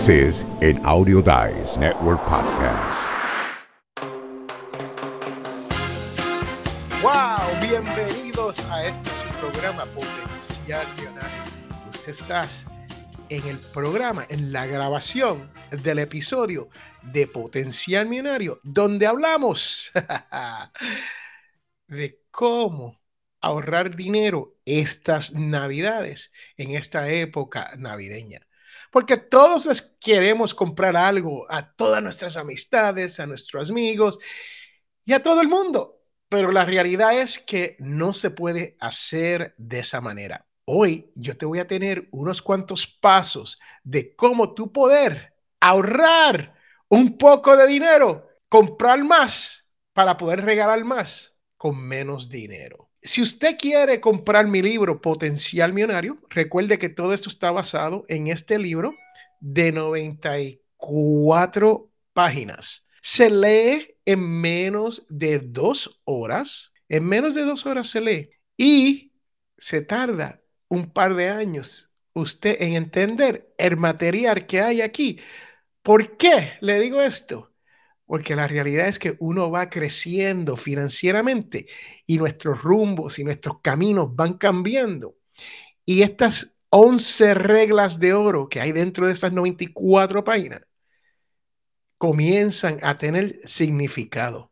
This is Audio Dice Network podcast. ¡Wow! Bienvenidos a este programa Potencial Millonario. Usted está en el programa, en la grabación del episodio de Potencial Millonario, donde hablamos de cómo ahorrar dinero estas navidades, en esta época navideña. Porque todos les queremos comprar algo a todas nuestras amistades, a nuestros amigos y a todo el mundo. Pero la realidad es que no se puede hacer de esa manera. Hoy yo te voy a tener unos cuantos pasos de cómo tú poder ahorrar un poco de dinero, comprar más para poder regalar más con menos dinero. Si usted quiere comprar mi libro Potencial Millonario, recuerde que todo esto está basado en este libro de 94 páginas. Se lee en menos de dos horas. En menos de dos horas se lee y se tarda un par de años usted en entender el material que hay aquí. ¿Por qué le digo esto? Porque la realidad es que uno va creciendo financieramente y nuestros rumbos y nuestros caminos van cambiando. Y estas 11 reglas de oro que hay dentro de estas 94 páginas comienzan a tener significado.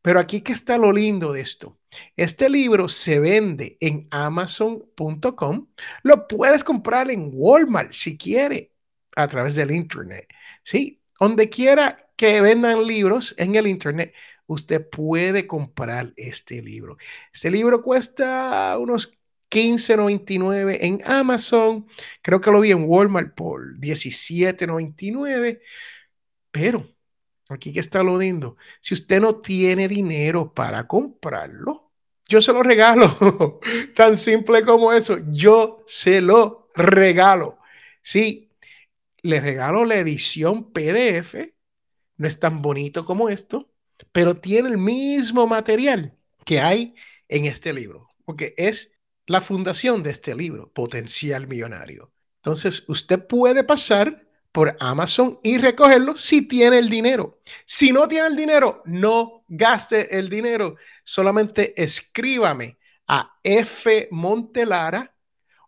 Pero aquí que está lo lindo de esto. Este libro se vende en amazon.com. Lo puedes comprar en Walmart si quiere a través del internet. Sí, donde quiera que vendan libros en el Internet, usted puede comprar este libro. Este libro cuesta unos 15.99 en Amazon. Creo que lo vi en Walmart por 17.99. Pero aquí que está lo lindo. Si usted no tiene dinero para comprarlo, yo se lo regalo. Tan simple como eso. Yo se lo regalo. Sí, le regalo la edición PDF no es tan bonito como esto, pero tiene el mismo material que hay en este libro, porque es la fundación de este libro, Potencial Millonario. Entonces, usted puede pasar por Amazon y recogerlo si tiene el dinero. Si no tiene el dinero, no gaste el dinero. Solamente escríbame a F Montelara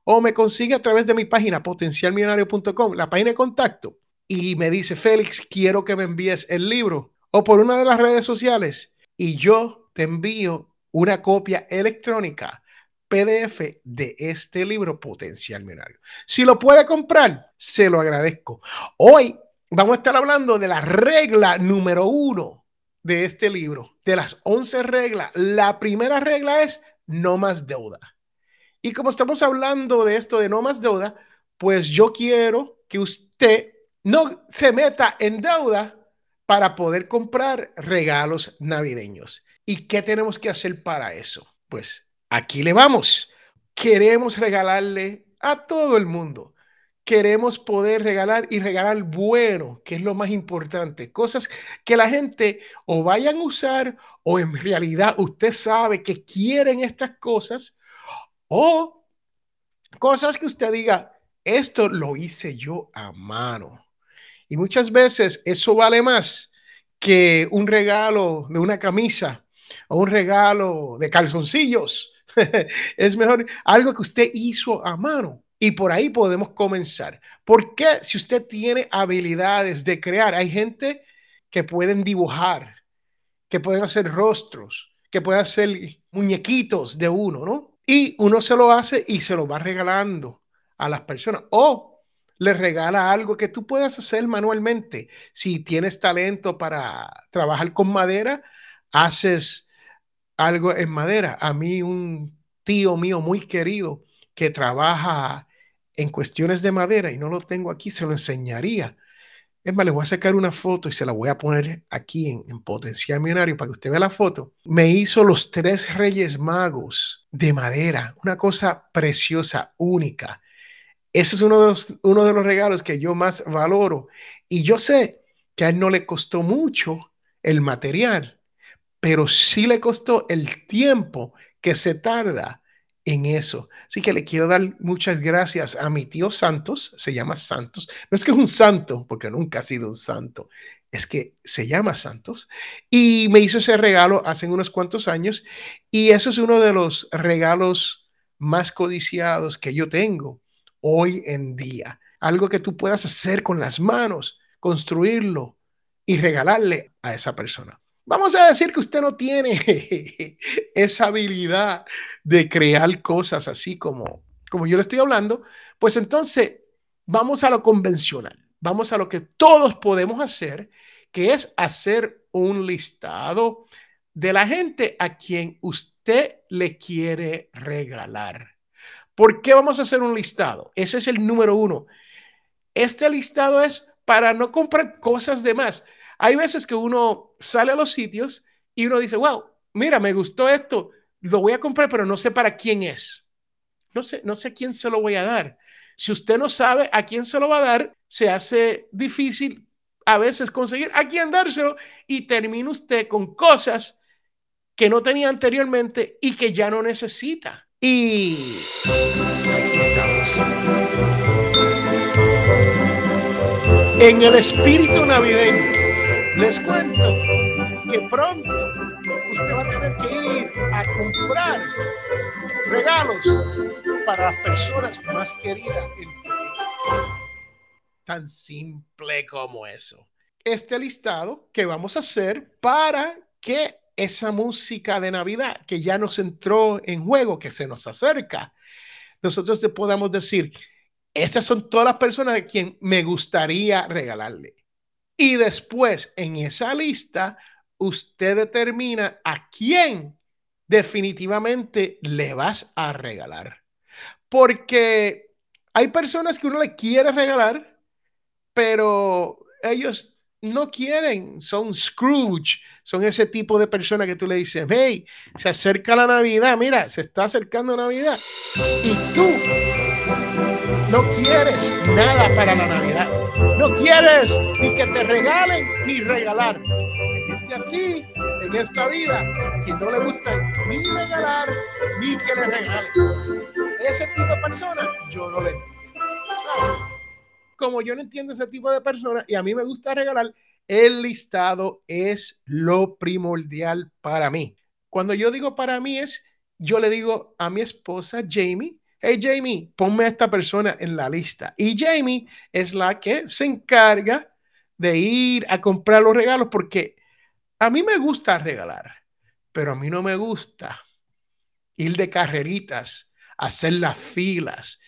o me consigue a través de mi página potencialmillonario.com, la página de contacto y me dice, Félix, quiero que me envíes el libro o por una de las redes sociales y yo te envío una copia electrónica PDF de este libro Potencial Millonario. Si lo puede comprar, se lo agradezco. Hoy vamos a estar hablando de la regla número uno de este libro, de las 11 reglas. La primera regla es no más deuda. Y como estamos hablando de esto de no más deuda, pues yo quiero que usted no se meta en deuda para poder comprar regalos navideños. ¿Y qué tenemos que hacer para eso? Pues aquí le vamos. Queremos regalarle a todo el mundo. Queremos poder regalar y regalar bueno, que es lo más importante. Cosas que la gente o vayan a usar o en realidad usted sabe que quieren estas cosas o cosas que usted diga, esto lo hice yo a mano. Y muchas veces eso vale más que un regalo de una camisa o un regalo de calzoncillos. es mejor algo que usted hizo a mano. Y por ahí podemos comenzar. Porque si usted tiene habilidades de crear, hay gente que pueden dibujar, que pueden hacer rostros, que pueden hacer muñequitos de uno, ¿no? Y uno se lo hace y se lo va regalando a las personas. O le regala algo que tú puedas hacer manualmente. Si tienes talento para trabajar con madera, haces algo en madera. A mí un tío mío muy querido que trabaja en cuestiones de madera y no lo tengo aquí, se lo enseñaría. Es más, le voy a sacar una foto y se la voy a poner aquí en, en, Potencial Millonario para que usted vea la foto. Me hizo los tres reyes magos de madera, una cosa preciosa, única. Ese es uno de, los, regalos que yo más valoro. Y yo sé que a él no le costó mucho el material, pero sí le costó el tiempo que se tarda en eso. Así que le quiero dar muchas gracias a mi tío Santos, se llama Santos. No es que es un santo, porque nunca ha sido un santo, es que se llama Santos. Y me hizo ese regalo hace unos cuantos años y eso es uno de los regalos más codiciados que yo tengo hoy en día. Algo que tú puedas hacer con las manos, construirlo y regalarle a esa persona. Vamos a decir que usted no tiene esa habilidad de crear cosas así como, como yo le estoy hablando, pues entonces vamos a lo convencional, vamos a lo que todos podemos hacer, que es hacer un listado de la gente a quien usted le quiere regalar. ¿Por qué vamos a hacer un listado? Ese es el número uno. Este listado es para no comprar cosas de más. Hay veces que uno sale a los sitios y uno dice, wow, mira, me gustó esto, lo voy a comprar, pero no sé para quién es. No sé, no sé quién se lo voy a dar. Si usted no sabe a quién se lo va a dar, se hace difícil a veces conseguir a quién dárselo y termina usted con cosas que no tenía anteriormente y que ya no necesita. Y aquí estamos. En el espíritu navideño les cuento que pronto usted va a tener que ir a comprar regalos para las personas más queridas en tu vida. Tan simple como eso. Este listado que vamos a hacer para que esa música de Navidad que ya nos entró en juego, que se nos acerca, nosotros te podamos decir, estas son todas las personas a quien me gustaría regalarle. Y después, en esa lista, usted determina a quién definitivamente le vas a regalar. Porque hay personas que uno le quiere regalar, pero ellos no quieren, son Scrooge, son ese tipo de personas que tú le dices, hey, se acerca la Navidad, mira, se está acercando Navidad. Y tú no quieres nada para la Navidad. No quieres ni que te regalen ni regalar. Gente así en esta vida que no le gusta ni regalar ni que le regalen. Ese tipo de personas yo no le. Como yo no entiendo ese tipo de personas y a mí me gusta regalar, el listado es lo primordial para mí. Cuando yo digo para mí es, yo le digo a mi esposa Jamie, hey Jamie, ponme a esta persona en la lista. Y Jamie es la que se encarga de ir a comprar los regalos porque a mí me gusta regalar, pero a mí no me gusta ir de carreritas, hacer las filas,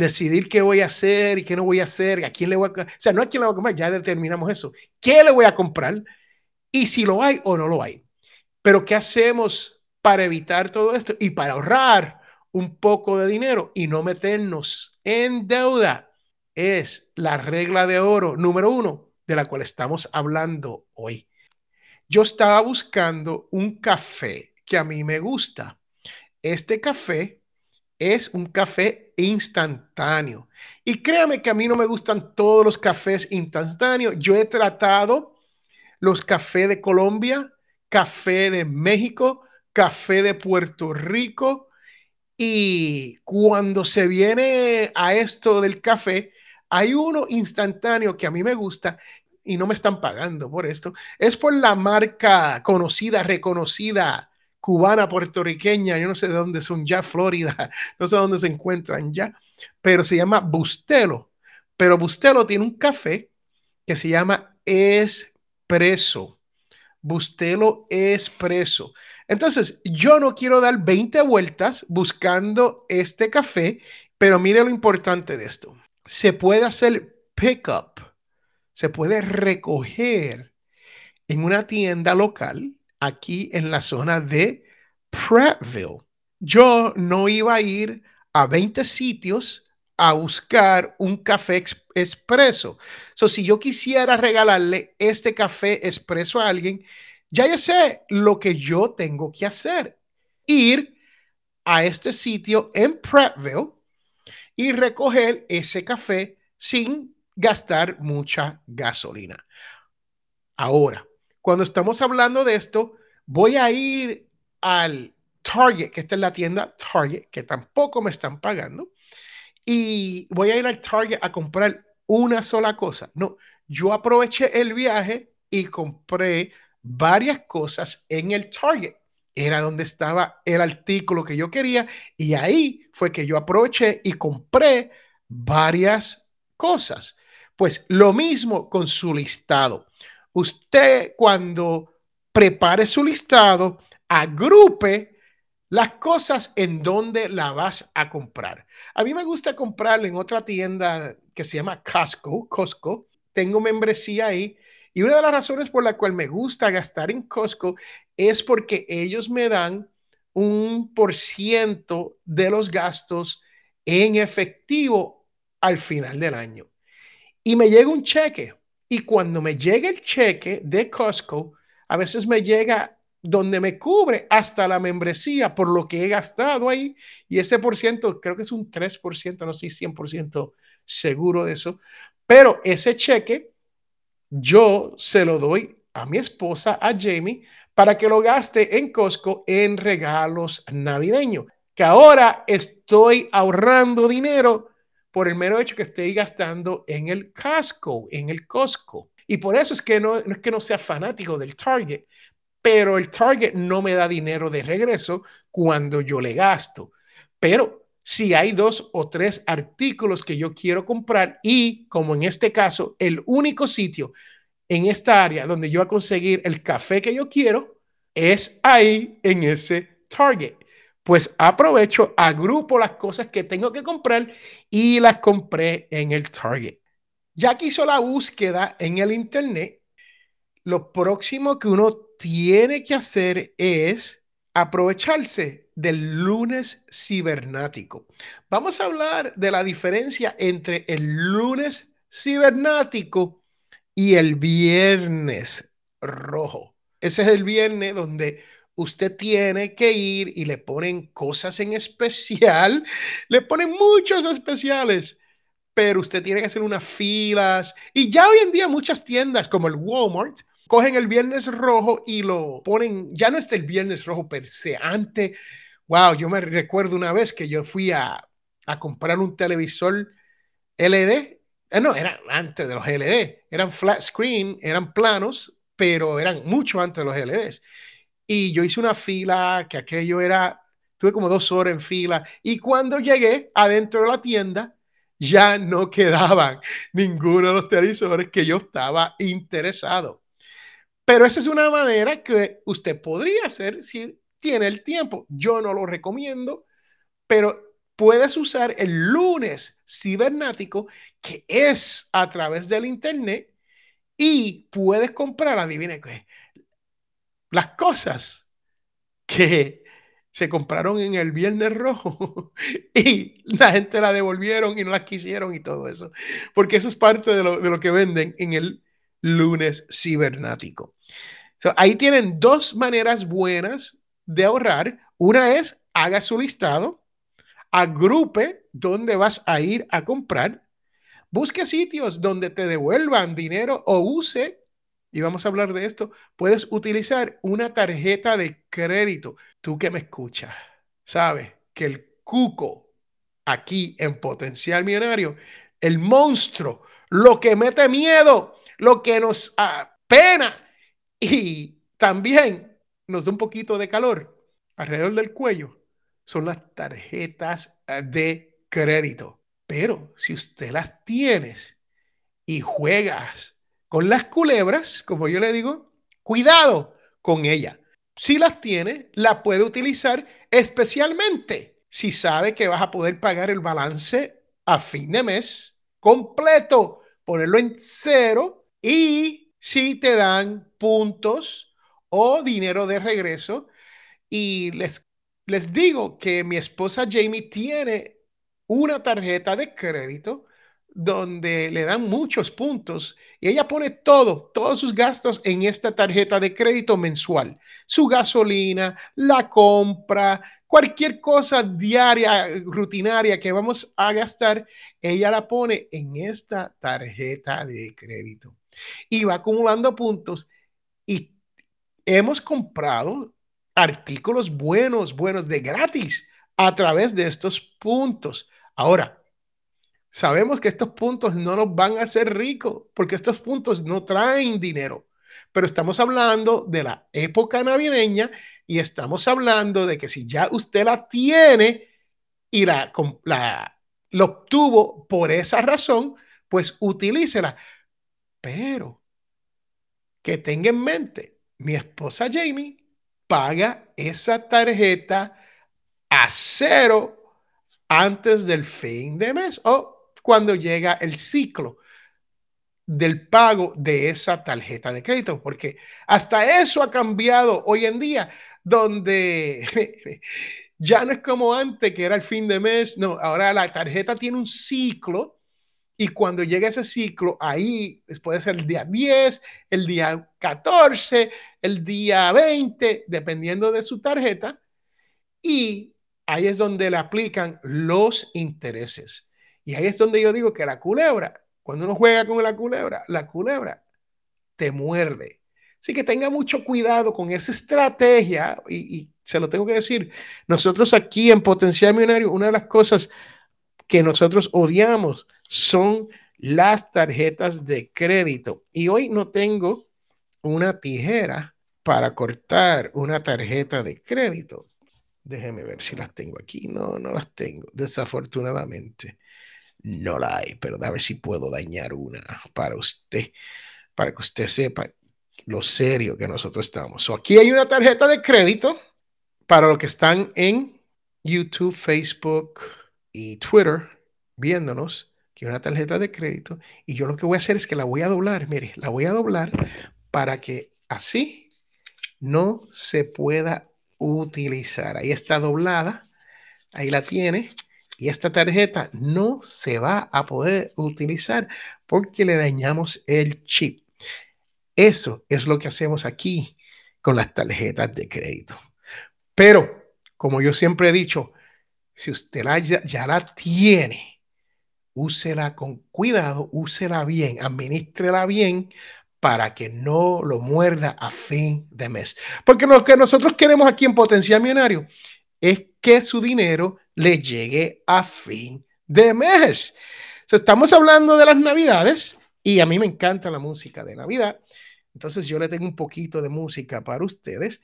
decidir qué voy a hacer y qué no voy a hacer, a quién le voy a... O sea, no a quién le voy a comprar, ya determinamos eso. ¿Qué le voy a comprar? Y si lo hay o no lo hay. Pero ¿qué hacemos para evitar todo esto y para ahorrar? un poco de dinero y no meternos en deuda. Es la regla de oro número uno de la cual estamos hablando hoy. Yo estaba buscando un café que a mí me gusta. Este café es un café instantáneo. Y créame que a mí no me gustan todos los cafés instantáneos. Yo he tratado los cafés de Colombia, café de México, café de Puerto Rico, y cuando se viene a esto del café, hay uno instantáneo que a mí me gusta y no me están pagando por esto. Es por la marca conocida, reconocida, cubana, puertorriqueña, yo no sé de dónde son ya, Florida, no sé dónde se encuentran ya, pero se llama Bustelo. Pero Bustelo tiene un café que se llama Espresso. Bustelo Espresso. Entonces, yo no quiero dar 20 vueltas buscando este café, pero mire lo importante de esto. Se puede hacer pickup, se puede recoger en una tienda local aquí en la zona de Prattville. Yo no iba a ir a 20 sitios a buscar un café expreso. So, si yo quisiera regalarle este café expreso a alguien, ya yo sé lo que yo tengo que hacer. Ir a este sitio en Prattville y recoger ese café sin gastar mucha gasolina. Ahora, cuando estamos hablando de esto, voy a ir al Target, que esta es la tienda Target, que tampoco me están pagando, y voy a ir al Target a comprar una sola cosa. No, yo aproveché el viaje y compré varias cosas en el Target. Era donde estaba el artículo que yo quería y ahí fue que yo aproveché y compré varias cosas. Pues lo mismo con su listado. Usted cuando prepare su listado, agrupe las cosas en donde la vas a comprar. A mí me gusta comprarle en otra tienda que se llama Costco, Costco. Tengo membresía ahí y una de las razones por la cual me gusta gastar en Costco es porque ellos me dan un por ciento de los gastos en efectivo al final del año. Y me llega un cheque. Y cuando me llega el cheque de Costco, a veces me llega donde me cubre hasta la membresía por lo que he gastado ahí. Y ese por ciento, creo que es un 3%, no estoy 100% seguro de eso. Pero ese cheque yo se lo doy a mi esposa, a Jamie, para que lo gaste en Costco en regalos navideños. Que ahora estoy ahorrando dinero por el mero hecho que estoy gastando en el Costco, en el Costco. Y por eso es que no, no es que no sea fanático del Target, pero el Target no me da dinero de regreso cuando yo le gasto. Pero si hay dos o tres artículos que yo quiero comprar y como en este caso, el único sitio en esta área donde yo voy a conseguir el café que yo quiero es ahí en ese Target. Pues aprovecho, agrupo las cosas que tengo que comprar y las compré en el Target. Ya que hizo la búsqueda en el Internet, lo próximo que uno tiene que hacer es aprovecharse del lunes cibernático. Vamos a hablar de la diferencia entre el lunes cibernático y el viernes rojo. Ese es el viernes donde usted tiene que ir y le ponen cosas en especial, le ponen muchos especiales, pero usted tiene que hacer unas filas. Y ya hoy en día muchas tiendas como el Walmart cogen el viernes rojo y lo ponen, ya no es el viernes rojo per se, antes, wow, yo me recuerdo una vez que yo fui a, a comprar un televisor LED, eh, no, era antes de los LED, eran flat screen, eran planos, pero eran mucho antes de los LEDs. Y yo hice una fila que aquello era, tuve como dos horas en fila, y cuando llegué adentro de la tienda, ya no quedaban ninguno de los televisores que yo estaba interesado. Pero esa es una manera que usted podría hacer si tiene el tiempo. Yo no lo recomiendo, pero puedes usar el lunes cibernático, que es a través del Internet, y puedes comprar, adivine qué, las cosas que se compraron en el Viernes Rojo y la gente la devolvieron y no las quisieron y todo eso. Porque eso es parte de lo, de lo que venden en el lunes cibernático ahí tienen dos maneras buenas de ahorrar. Una es haga su listado, agrupe dónde vas a ir a comprar, busque sitios donde te devuelvan dinero o use, y vamos a hablar de esto, puedes utilizar una tarjeta de crédito. Tú que me escuchas, sabes que el cuco aquí en Potencial Millonario, el monstruo, lo que mete miedo, lo que nos apena y también nos da un poquito de calor alrededor del cuello. Son las tarjetas de crédito. Pero si usted las tienes y juegas con las culebras, como yo le digo, cuidado con ella. Si las tiene, la puede utilizar especialmente si sabe que vas a poder pagar el balance a fin de mes completo, ponerlo en cero y si te dan puntos o dinero de regreso. Y les, les digo que mi esposa Jamie tiene una tarjeta de crédito donde le dan muchos puntos y ella pone todo, todos sus gastos en esta tarjeta de crédito mensual. Su gasolina, la compra, cualquier cosa diaria, rutinaria que vamos a gastar, ella la pone en esta tarjeta de crédito y va acumulando puntos y hemos comprado artículos buenos, buenos de gratis a través de estos puntos. Ahora, sabemos que estos puntos no nos van a hacer ricos porque estos puntos no traen dinero, pero estamos hablando de la época navideña y estamos hablando de que si ya usted la tiene y la, la lo obtuvo por esa razón, pues utilícela. Pero que tenga en mente, mi esposa Jamie paga esa tarjeta a cero antes del fin de mes cuando llega el ciclo del pago de esa tarjeta de crédito, porque hasta eso ha cambiado hoy en día, donde ya no es como antes, que era el fin de mes, no, ahora la tarjeta tiene un ciclo y cuando llega ese ciclo, ahí puede ser el día 10, el día 14, el día 20, dependiendo de su tarjeta, y ahí es donde le aplican los intereses. Y ahí es donde yo digo que la culebra, cuando uno juega con la culebra, la culebra te muerde. Así que tenga mucho cuidado con esa estrategia y, se lo tengo que decir. Nosotros aquí en Potencial Millonario, una de las cosas que nosotros odiamos son las tarjetas de crédito. Y hoy no tengo una tijera para cortar una tarjeta de crédito. Déjeme ver si las tengo aquí. No, no las tengo. Desafortunadamente, no la hay, pero a ver si puedo dañar una para usted, para que usted sepa lo serio que nosotros estamos. aquí hay una tarjeta de crédito para los que están en YouTube, Facebook y Twitter viéndonos, que una tarjeta de crédito. Y yo lo que voy a hacer es que la voy a doblar, mire, la voy a doblar para que así no se pueda utilizar. Ahí está doblada, ahí la tiene. Y esta tarjeta no se va a poder utilizar porque le dañamos el chip. Eso es lo que hacemos aquí con las tarjetas de crédito. Pero, como yo siempre he dicho, si usted ya, ya la tiene, úsela con cuidado, úsela bien, administrela bien para que no lo muerda a fin de mes. Porque lo que nosotros queremos aquí en Potencial Millonario es que su dinero le llegue a fin de mes. estamos hablando de las navidades y a mí me encanta la música de Navidad. Entonces yo le tengo un poquito de música para ustedes.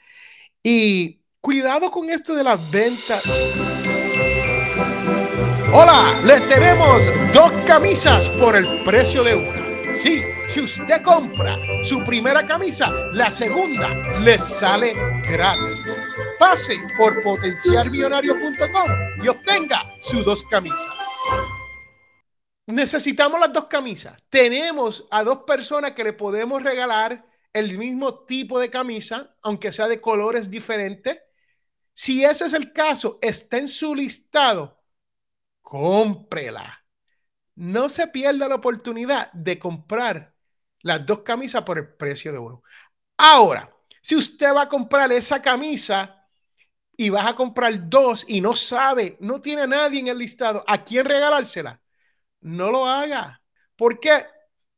Y cuidado con esto de las ventas. Hola, les tenemos dos camisas por el precio de una. Sí, si usted compra su primera camisa, la segunda le sale gratis. Pase por potencialmillonario.com y obtenga sus dos camisas. Necesitamos las dos camisas. Tenemos a dos personas que le podemos regalar el mismo tipo de camisa, aunque sea de colores diferentes. Si ese es el caso, está en su listado, cómprela no se pierda la oportunidad de comprar las dos camisas por el precio de uno. Ahora, si usted va a comprar esa camisa y vas a comprar dos y no sabe, no tiene a nadie en el listado a quién regalársela, no lo haga. Porque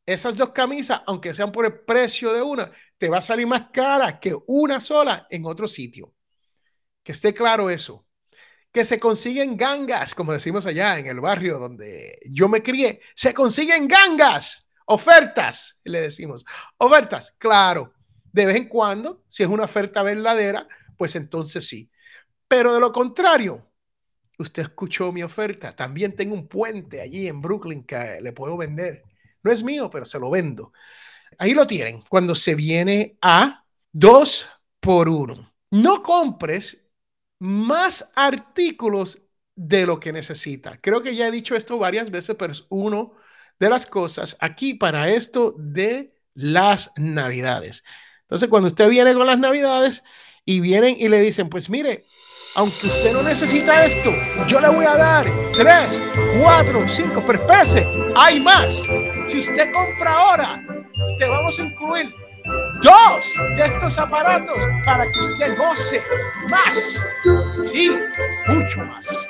esas dos camisas, aunque sean por el precio de una, te va a salir más cara que una sola en otro sitio. Que esté claro eso que se consiguen gangas, como decimos allá en el barrio donde yo me crié, se consiguen gangas, ofertas, le decimos, ofertas, claro, de vez en cuando, si es una oferta verdadera, pues entonces sí. Pero de lo contrario, usted escuchó mi oferta, también tengo un puente allí en Brooklyn que le puedo vender. No es mío, pero se lo vendo. Ahí lo tienen, cuando se viene a dos por uno. No compres más artículos de lo que necesita. Creo que ya he dicho esto varias veces, pero es uno de las cosas aquí para esto de las navidades. Entonces, cuando usted viene con las navidades y vienen y le dicen, pues mire, aunque usted no necesita esto, yo le voy a dar tres, cuatro, cinco, pero espérese, hay más. Si usted compra ahora, te vamos a incluir dos de estos aparatos para que usted goce más. Sí, mucho más.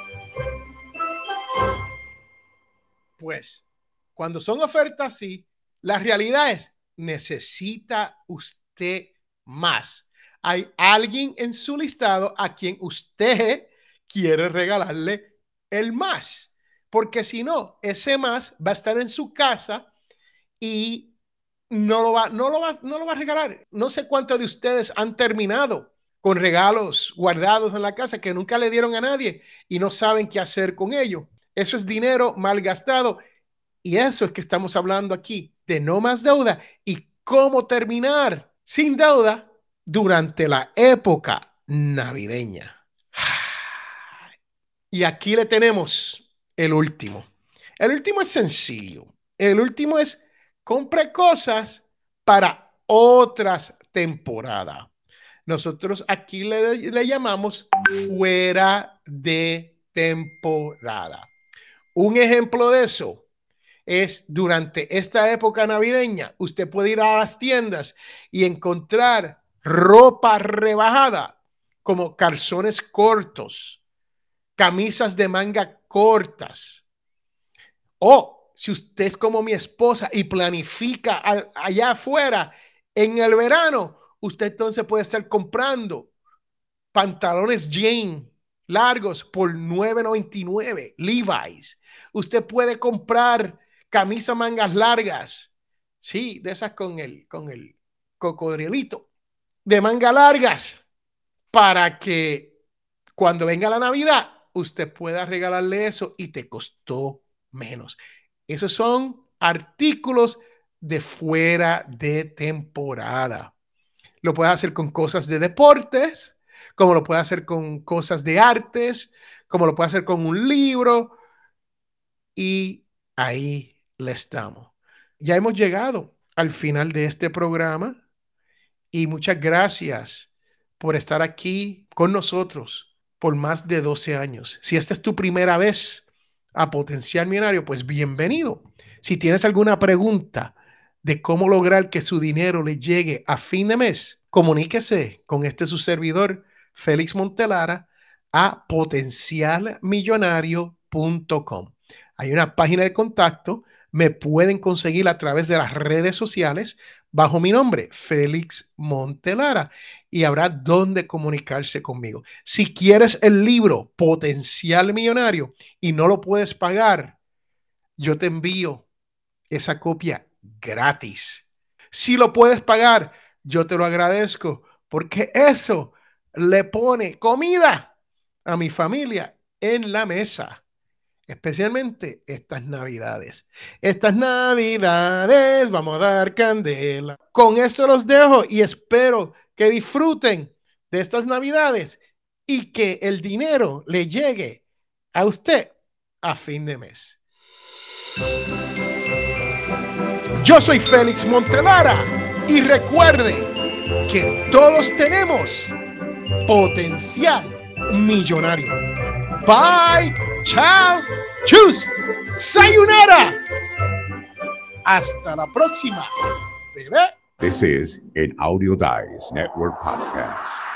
Pues, cuando son ofertas así, la realidad es, necesita usted más. Hay alguien en su listado a quien usted quiere regalarle el más. Porque si no, ese más va a estar en su casa y no lo va, no lo va, no lo va a regalar. No sé cuántos de ustedes han terminado con regalos guardados en la casa que nunca le dieron a nadie y no saben qué hacer con ello. Eso es dinero mal gastado. Y eso es que estamos hablando aquí, de no más deuda y cómo terminar sin deuda durante la época navideña. Y aquí le tenemos el último. El último es sencillo. El último es compre cosas para otras temporadas. Nosotros aquí le, le llamamos fuera de temporada. Un ejemplo de eso es durante esta época navideña, usted puede ir a las tiendas y encontrar ropa rebajada como calzones cortos, camisas de manga cortas. O si usted es como mi esposa y planifica allá afuera en el verano, usted entonces puede estar comprando pantalones jean largos por 9.99, Levi's. Usted puede comprar camisas mangas largas, sí, de esas con el, con el cocodrilito, de manga largas, para que cuando venga la Navidad, usted pueda regalarle eso y te costó menos. Esos son artículos de fuera de temporada. Lo puede hacer con cosas de deportes, como lo puede hacer con cosas de artes, como lo puede hacer con un libro. Y ahí le estamos. Ya hemos llegado al final de este programa y muchas gracias por estar aquí con nosotros por más de 12 años. Si esta es tu primera vez a Potencial Millonario, pues bienvenido. Si tienes alguna pregunta de cómo lograr que su dinero le llegue a fin de mes, comuníquese con este su servidor, Félix Montelara, a potencialmillonario.com. Hay una página de contacto, me pueden conseguir a través de las redes sociales bajo mi nombre, Félix Montelara, y habrá donde comunicarse conmigo. Si quieres el libro Potencial Millonario y no lo puedes pagar, yo te envío esa copia gratis. Si lo puedes pagar, yo te lo agradezco porque eso le pone comida a mi familia en la mesa, especialmente estas navidades. Estas navidades vamos a dar candela. Con esto los dejo y espero que disfruten de estas navidades y que el dinero le llegue a usted a fin de mes. Yo soy Félix Montelara y recuerde que todos tenemos potencial millonario. Bye, chao, chus, sayonara. Hasta la próxima, bebé. This is an Audio Dice Network podcast.